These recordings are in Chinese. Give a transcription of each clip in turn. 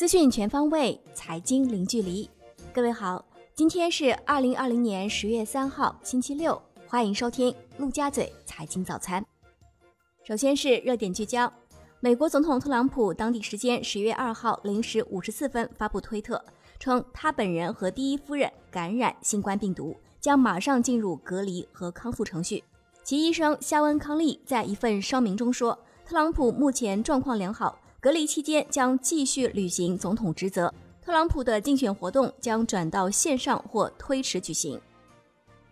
资讯全方位，财经零距离。各位好，今天是二零二零年十月三号，星期六，欢迎收听陆家嘴财经早餐。首先是热点聚焦：美国总统特朗普当地时间十月二号零时五十四分发布推特，称他本人和第一夫人感染新冠病毒，将马上进入隔离和康复程序。其医生肖恩康利在一份声明中说，特朗普目前状况良好。隔离期间将继续履行总统职责。特朗普的竞选活动将转到线上或推迟举行。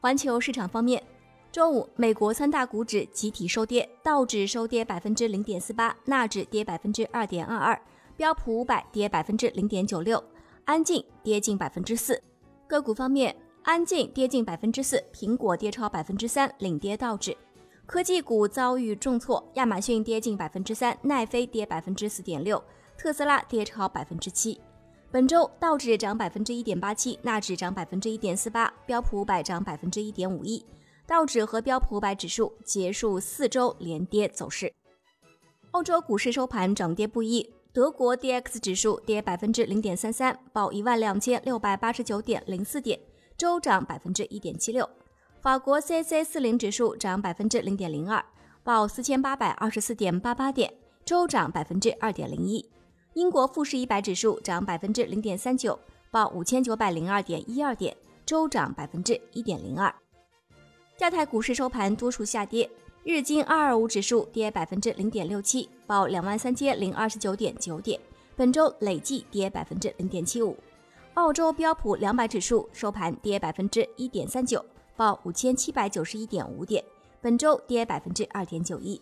环球市场方面，周五美国三大股指集体收跌，道指收跌百分之零点四八，纳指跌百分之二点二二，标普五百跌百分之零点九六，安静跌近百分之四。个股方面，安静跌近百分之四，苹果跌超百分之三，领跌道指。科技股遭遇重挫，亚马逊跌近百分之三，奈飞跌百分之四点六，特斯拉跌超百分之七。本周道指涨百分之一点八七，纳指涨百分之一点四八，标普五百涨百分之一点五一。道指和标普五百指数结束四周连跌走势。欧洲股市收盘涨跌不一，德国 D X 指数跌百分之零点三三，报一万两千六百八十九点零四点，周涨百分之一点七六。法国 C C 四零指数涨百分之零点零二，报四千八百二十四点八八点，周涨百分之二点零一。英国富时一百指数涨百分之零点三九，报五千九百零二点一二点，周涨百分之一点零二。亚太股市收盘多数下跌，日经二二五指数跌百分之零点六七，报两万三千零二十九点九点，本周累计跌百分之零点七五。澳洲标普两百指数收盘跌百分之一点三九。报五千七百九十一点五点，本周跌百分之二点九一。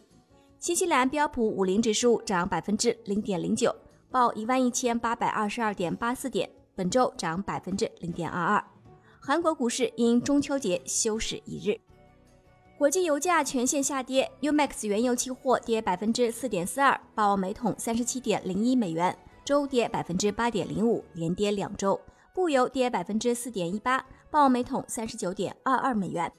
新西兰标普五零指数涨百分之零点零九，报一万一千八百二十二点八四点，本周涨百分之零点二二。韩国股市因中秋节休市一日。国际油价全线下跌，UMAX 原油期货跌百分之四点四二，报每桶三十七点零一美元，周跌百分之八点零五，连跌两周。布油跌百分之四点一八。报每桶三十九点二二美元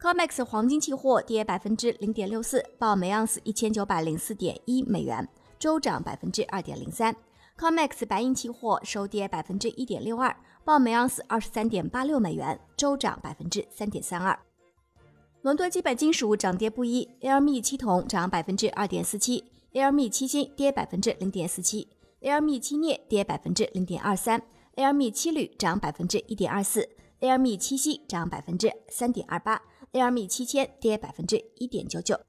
，COMEX 黄金期货跌百分之零点六四，报每盎司一千九百零四点一美元，周涨百分之二点零三。COMEX 白银期货收跌百分之一点六二，报每盎司二十三点八六美元，周涨百分之三点三二。伦敦基本金属涨跌不一，LME 七铜涨百分之二点四七，LME 七锌跌百分之零点四七，LME 七镍跌百分之零点二三。LME 七铝涨百分之一点二四，LME 七锡涨百分之三点二八，LME 七千跌百分之一点九九。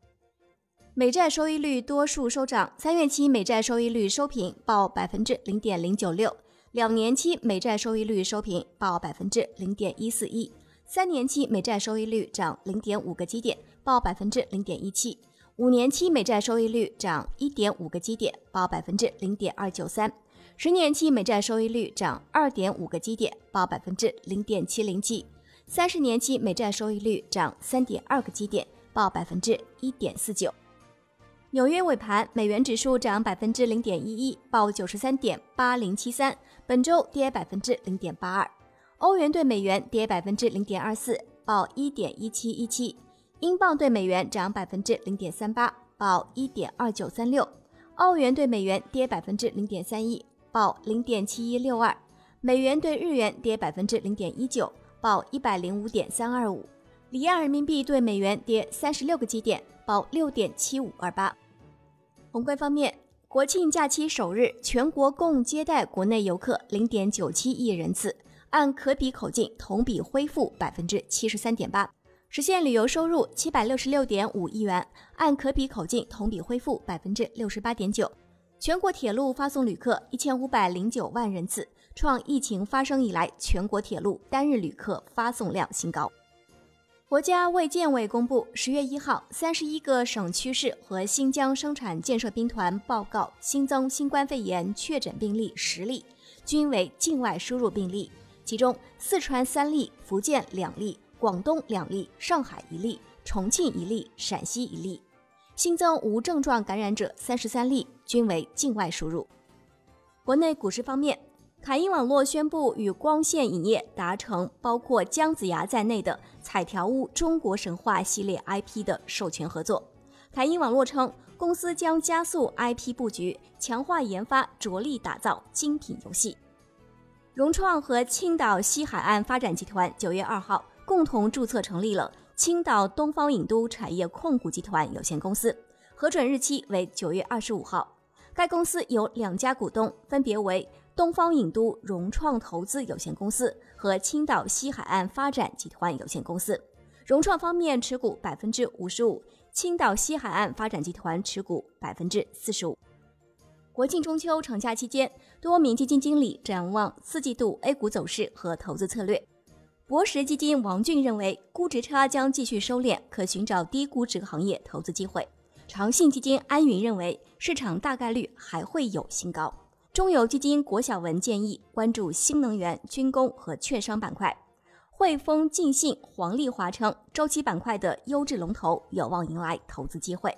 美债收益率多数收涨，三月期美债收益率收平，报百分之零点零九六；两年期美债收益率收平，报百分之零点一四一；三年期美债收益率涨零点五个基点，报百分之零点一七；五年期美债收益率涨一点五个基点，报百分之零点二九三。十年期美债收益率涨二点五个基点，报百分之零点七零七；三十年期美债收益率涨三点二个基点，报百分之一点四九。纽约尾盘，美元指数涨百分之零点一一，报九十三点八零七三，本周跌百分之零点八二。欧元对美元跌百分之零点二四，报一点一七一七。英镑对美元涨百分之零点三八，报一点二九三六。澳元对美元跌百分之零点三一。报零点七一六二，美元对日元跌百分之零点一九，报一百零五点三二五。离岸人民币对美元跌三十六个基点，报六点七五二八。宏观方面，国庆假期首日，全国共接待国内游客零点九七亿人次，按可比口径同比恢复百分之七十三点八，实现旅游收入七百六十六点五亿元，按可比口径同比恢复百分之六十八点九。全国铁路发送旅客一千五百零九万人次，创疫情发生以来全国铁路单日旅客发送量新高。国家卫健委公布，十月一号，三十一个省区市和新疆生产建设兵团报告新增新冠肺炎确诊病例十例，均为境外输入病例，其中四川三例，福建两例，广东两例，上海一例，重庆一例，陕西一例。新增无症状感染者三十三例，均为境外输入。国内股市方面，凯英网络宣布与光线影业达成包括姜子牙在内的《彩条屋中国神话》系列 IP 的授权合作。凯英网络称，公司将加速 IP 布局，强化研发，着力打造精品游戏。融创和青岛西海岸发展集团九月二号共同注册成立了青岛东方影都产业控股集团有限公司，核准日期为九月二十五号。该公司有两家股东，分别为东方影都融创投资有限公司和青岛西海岸发展集团有限公司。融创方面持股百分之五十五，青岛西海岸发展集团持股百分之四十五。国庆中秋长假期间，多名基金经理展望四季度 A 股走势和投资策略。博时基金王俊认为，估值差将继续收敛，可寻找低估值行业投资机会。长信基金安云认为，市场大概率还会有新高。中邮基金郭晓文建议关注新能源、军工和券商板块。汇丰、晋信、黄丽华称，周期板块的优质龙头有望迎来投资机会。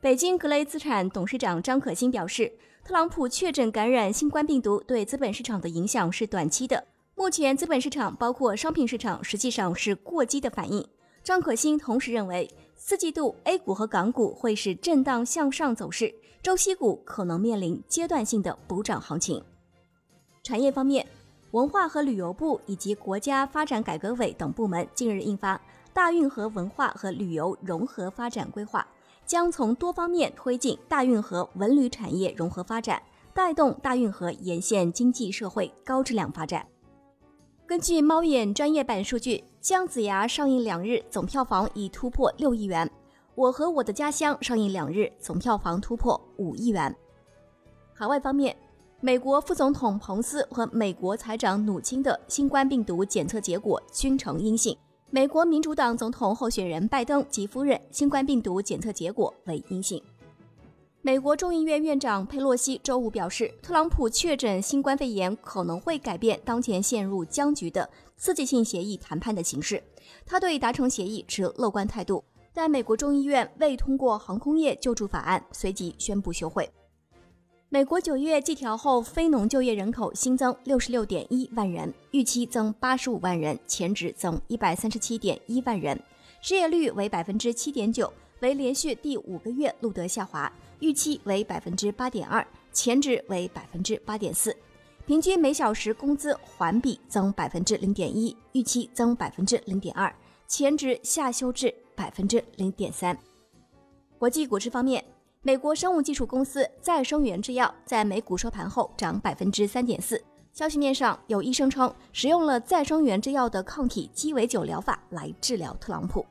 北京格雷资产董事长张可欣表示，特朗普确诊感染新冠病毒对资本市场的影响是短期的。目前资本市场包括商品市场实际上是过激的反应。张可欣同时认为，四季度 A 股和港股会是震荡向上走势，周期股可能面临阶段性的补涨行情。产业方面，文化和旅游部以及国家发展改革委等部门近日印发《大运河文化和旅游融合发展规划》。将从多方面推进大运河文旅产业融合发展，带动大运河沿线经济社会高质量发展。根据猫眼专业版数据，《姜子牙》上映两日总票房已突破六亿元，《我和我的家乡》上映两日总票房突破五亿元。海外方面，美国副总统彭斯和美国财长努钦的新冠病毒检测结果均呈阴性。美国民主党总统候选人拜登及夫人新冠病毒检测结果为阴性。美国众议院院长佩洛西周五表示，特朗普确诊新冠肺炎可能会改变当前陷入僵局的刺激性协议谈判的形势。他对达成协议持乐观态度，但美国众议院未通过航空业救助法案，随即宣布休会。美国九月季调后非农就业人口新增六十六点一万人，预期增八十五万人，前值增一百三十七点一万人，失业率为百分之七点九，为连续第五个月录得下滑，预期为百分之八点二，前值为百分之八点四，平均每小时工资环比增百分之零点一，预期增百分之零点二，前值下修至百分之零点三。国际股市方面。美国生物技术公司再生元制药在美股收盘后涨百分之三点四。消息面上有医生称，使用了再生元制药的抗体鸡尾酒疗法来治疗特朗普。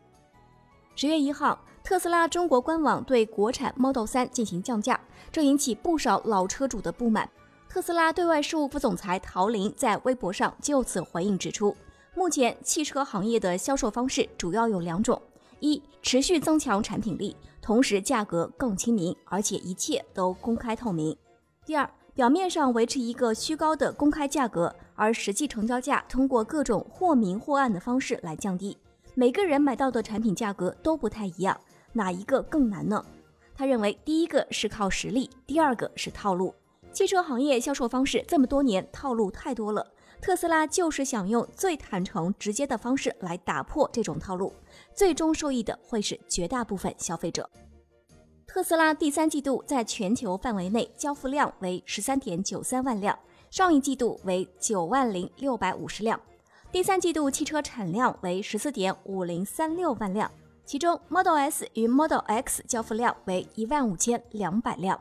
十月一号，特斯拉中国官网对国产 Model 3进行降价，这引起不少老车主的不满。特斯拉对外事务副总裁陶林在微博上就此回应指出，目前汽车行业的销售方式主要有两种：一、持续增强产品力。同时，价格更亲民，而且一切都公开透明。第二，表面上维持一个虚高的公开价格，而实际成交价通过各种或明或暗的方式来降低。每个人买到的产品价格都不太一样，哪一个更难呢？他认为，第一个是靠实力，第二个是套路。汽车行业销售方式这么多年，套路太多了。特斯拉就是想用最坦诚、直接的方式来打破这种套路，最终受益的会是绝大部分消费者。特斯拉第三季度在全球范围内交付量为十三点九三万辆，上一季度为九万零六百五十辆。第三季度汽车产量为十四点五零三六万辆，其中 Model S 与 Model X 交付量为一万五千两百辆。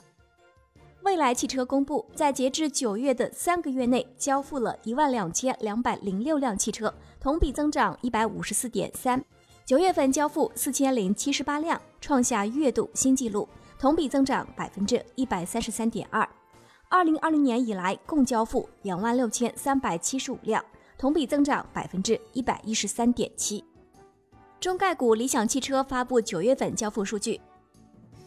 蔚来汽车公布，在截至九月的三个月内，交付了一万两千两百零六辆汽车，同比增长一百五十四点三。九月份交付四千零七十八辆，创下月度新纪录，同比增长百分之一百三十三点二。二零二零年以来，共交付两万六千三百七十五辆，同比增长百分之一百一十三点七。中概股理想汽车发布九月份交付数据。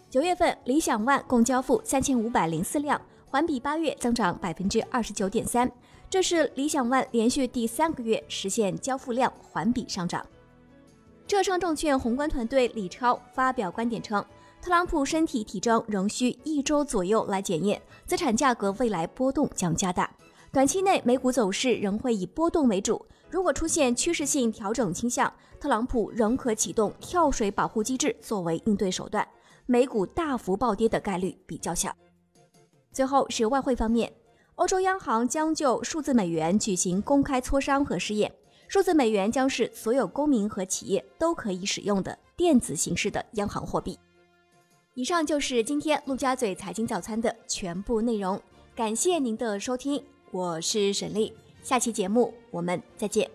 九月份，理想 ONE 共交付三千五百零四辆，环比八月增长百分之二十九点三，这是理想 ONE 连续第三个月实现交付量环比上涨。浙商证券宏观团队李超发表观点称，特朗普身体体征仍需一周左右来检验，资产价格未来波动将加大。短期内美股走势仍会以波动为主。如果出现趋势性调整倾向，特朗普仍可启动跳水保护机制作为应对手段，美股大幅暴跌的概率比较小。最后是外汇方面，欧洲央行将就数字美元举行公开磋商和试验。数字美元将是所有公民和企业都可以使用的电子形式的央行货币。以上就是今天陆家嘴财经早餐的全部内容，感谢您的收听，我是沈丽。下期节目我们再见。